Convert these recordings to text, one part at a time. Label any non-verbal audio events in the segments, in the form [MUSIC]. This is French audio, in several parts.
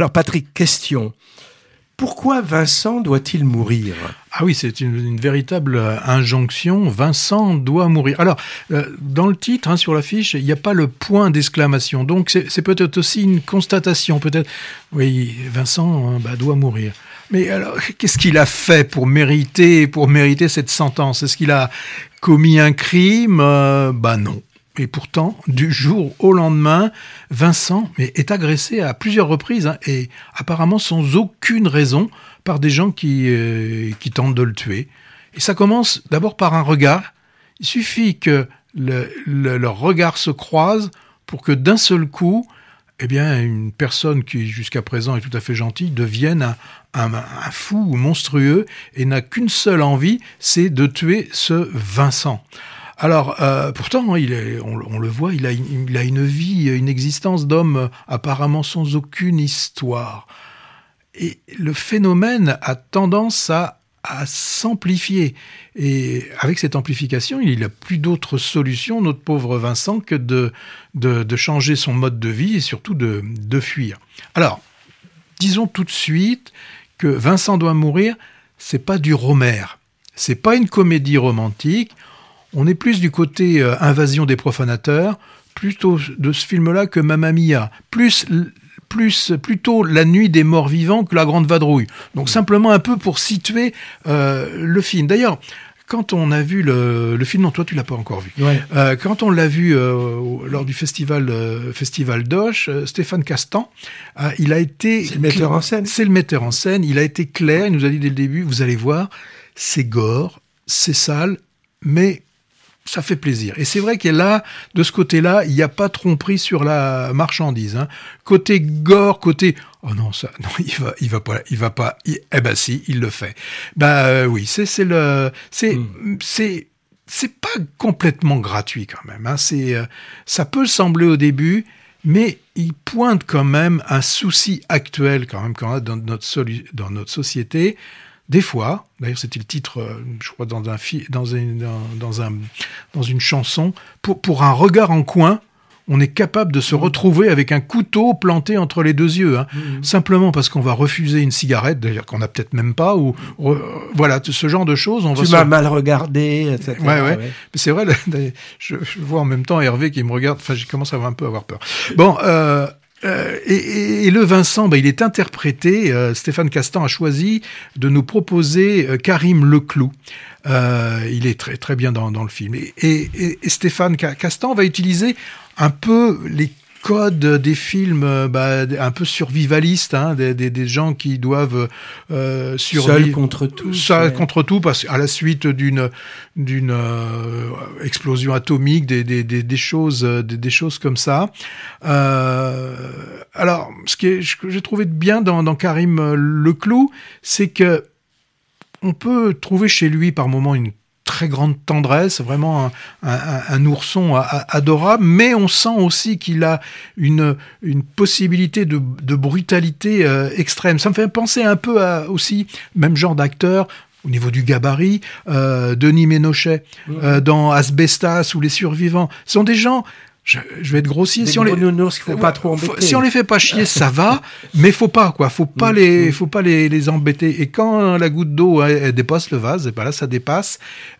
Alors Patrick, question. Pourquoi Vincent doit-il mourir? Ah oui, c'est une, véritable euh, injonction. Vincent doit mourir. Alors, euh, dans le titre, hein, sur l'affiche, il n'y a pas le point d'exclamation. Donc, c'est peut-être aussi une constatation. Peut-être, oui, Vincent hein, bah, doit mourir. Mais alors, [LAUGHS] qu'est-ce qu'il a fait pour mériter, pour mériter cette sentence? Est-ce qu'il a commis un crime? Euh, Bah non. Et pourtant, du jour au lendemain, Vincent est agressé à plusieurs reprises, hein, et apparemment sans aucune raison, par des gens qui, euh, qui tentent de le tuer. Et ça commence d'abord par un regard. Il suffit que le, leur regard se croise pour que d'un seul coup, eh bien, une personne qui jusqu'à présent est tout à fait gentille devienne un, un, un fou monstrueux et n'a qu'une seule envie, c'est de tuer ce Vincent. Alors, euh, pourtant, est, on, le voit, il a, une vie, une existence d'homme apparemment sans aucune histoire. Et le phénomène a tendance à, s'amplifier. Et avec cette amplification, il n'a plus d'autre solution, notre pauvre Vincent, que de, de, changer son mode de vie et surtout de, fuir. Alors, disons tout de suite que Vincent doit mourir, c'est pas du Romer. C'est pas une comédie romantique. On est plus du côté euh, invasion des profanateurs, plutôt de ce film-là que Mamma Mia, plus plus plutôt la nuit des morts vivants que la grande vadrouille. Donc simplement un peu pour situer euh, le film. D'ailleurs, quand on a vu le, film, non, toi tu l'as pas encore vu. Euh, quand on l'a vu lors du festival festival Doche, Stéphane Castan, il a été. C'est le metteur en scène. C'est le metteur en scène. Il a été clair. Il nous a dit dès le début, vous allez voir, c'est gore, c'est sale, mais ça fait plaisir. Et c'est vrai que là, de ce côté-là, il n'y a pas tromperie sur la marchandise. Hein. Côté gore, côté oh non ça, non il va, il va pas, il va pas. eh ben si, il le fait. Bah euh, oui, c'est c'est le, c'est hmm. c'est c'est pas complètement gratuit quand même. Hein. C'est euh, ça peut sembler au début, mais il pointe quand même un souci actuel quand même quand dans notre dans notre société des fois, d'ailleurs c'était le titre, euh, je crois, dans, un, dans, une, dans, un, dans une chanson, pour, pour un regard en coin, on est capable de se mmh. retrouver avec un couteau planté entre les deux yeux, hein. mmh. simplement parce qu'on va refuser une cigarette, d'ailleurs qu'on n'a peut-être même pas, ou voilà ce genre de choses. On tu m'as mal regardé, etc. Ouais, ouais. Mais c'est vrai, je, je, vois en même temps Hervé qui me regarde. Enfin, j'ai commencé à un peu avoir peur. Bon, euh, euh, et, le Vincent, bah, il est interprété. Euh, Stéphane Castan a choisi de nous proposer euh, Karim Leclou. il est très très bien dans, dans le film. Et, et Stéphane Castan va utiliser un peu les code des films euh, bah, un peu survivalistes, hein, des, des, des, gens qui doivent euh, survivre contre tout, ça contre tout, parce à la suite d'une d'une euh, explosion atomique, des, des, des, choses des, des choses comme ça. Euh, alors, ce que j'ai trouvé de bien dans, dans Karim Leclou, c'est que on peut trouver chez lui par moments une très grande tendresse, vraiment un, ourson adorable, mais on sent aussi qu'il a une, une possibilité de, brutalité euh, extrême. Ça me fait penser un peu à aussi, même genre d'acteur, au niveau du gabarit, euh, Denis Ménochet, mmh. euh, dans Asbestas ou Les Survivants. Ce sont des gens je, vais être grossier. si on les, faut pas trop si on les fait pas chier, ça va, mais faut pas quoi. Faut pas mm, les, mm. faut pas les, les embêter. Et quand la goutte d'eau dépasse le vase, et ben là ça dépasse,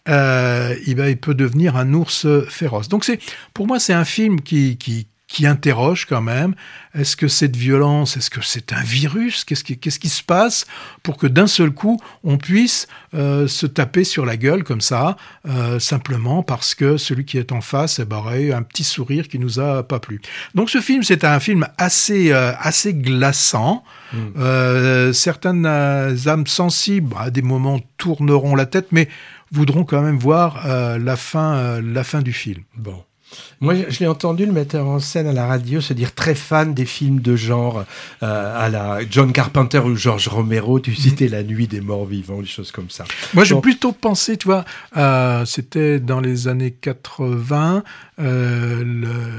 euh, il, il peut devenir un ours féroce. Donc c'est, pour moi, c'est un film qui, qui, qui interroge quand même. Est-ce que cette violence, est-ce que c'est un virus Qu'est-ce qui, qu'est-ce qui se passe pour que d'un seul coup, on puisse euh, se taper sur la gueule comme ça, euh, simplement parce que celui qui est en face eh ben, aurait un petit sourire qui nous a pas plu. Donc ce film, c'est un film assez, euh, assez glaçant. Mmh. certaines âmes sensibles, à des moments, tourneront la tête, mais voudront quand même voir la fin, la fin du film. Bon. Moi, je l'ai entendu le metteur en scène à la radio se dire très fan des films de genre euh, à la John Carpenter ou George Romero. Tu mhm. citais La Nuit des Morts Vivants, des choses comme ça. Moi, j'ai plutôt pensé, tu vois, euh, c'était dans les années 80, euh,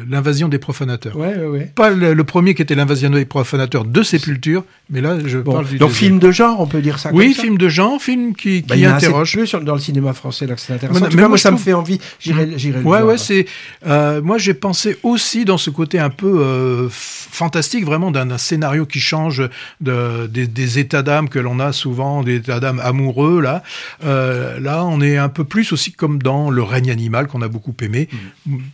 l'invasion des profanateurs. Ouais, ouais, ouais. Pas le, premier qui était l'invasion des profanateurs de Sépulture, mais là, je parle du Donc, film de genre, on peut dire ça Oui, film de genre, film qui, bah, qui interroge. plus dans le cinéma français, là, c'est intéressant. moi, ça me fait envie. J'irai, j'irai. Ouais, ouais, c'est Euh, moi, j'ai pensé aussi dans ce côté un peu euh, fantastique, vraiment d'un scénario qui change de, des, des états d'âme que l'on a souvent, des états d'âme amoureux. Là, euh, là, on est un peu plus aussi comme dans Le règne animal qu'on a beaucoup aimé.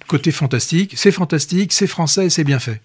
Côté fantastique, c'est fantastique, c'est français et c'est bien fait.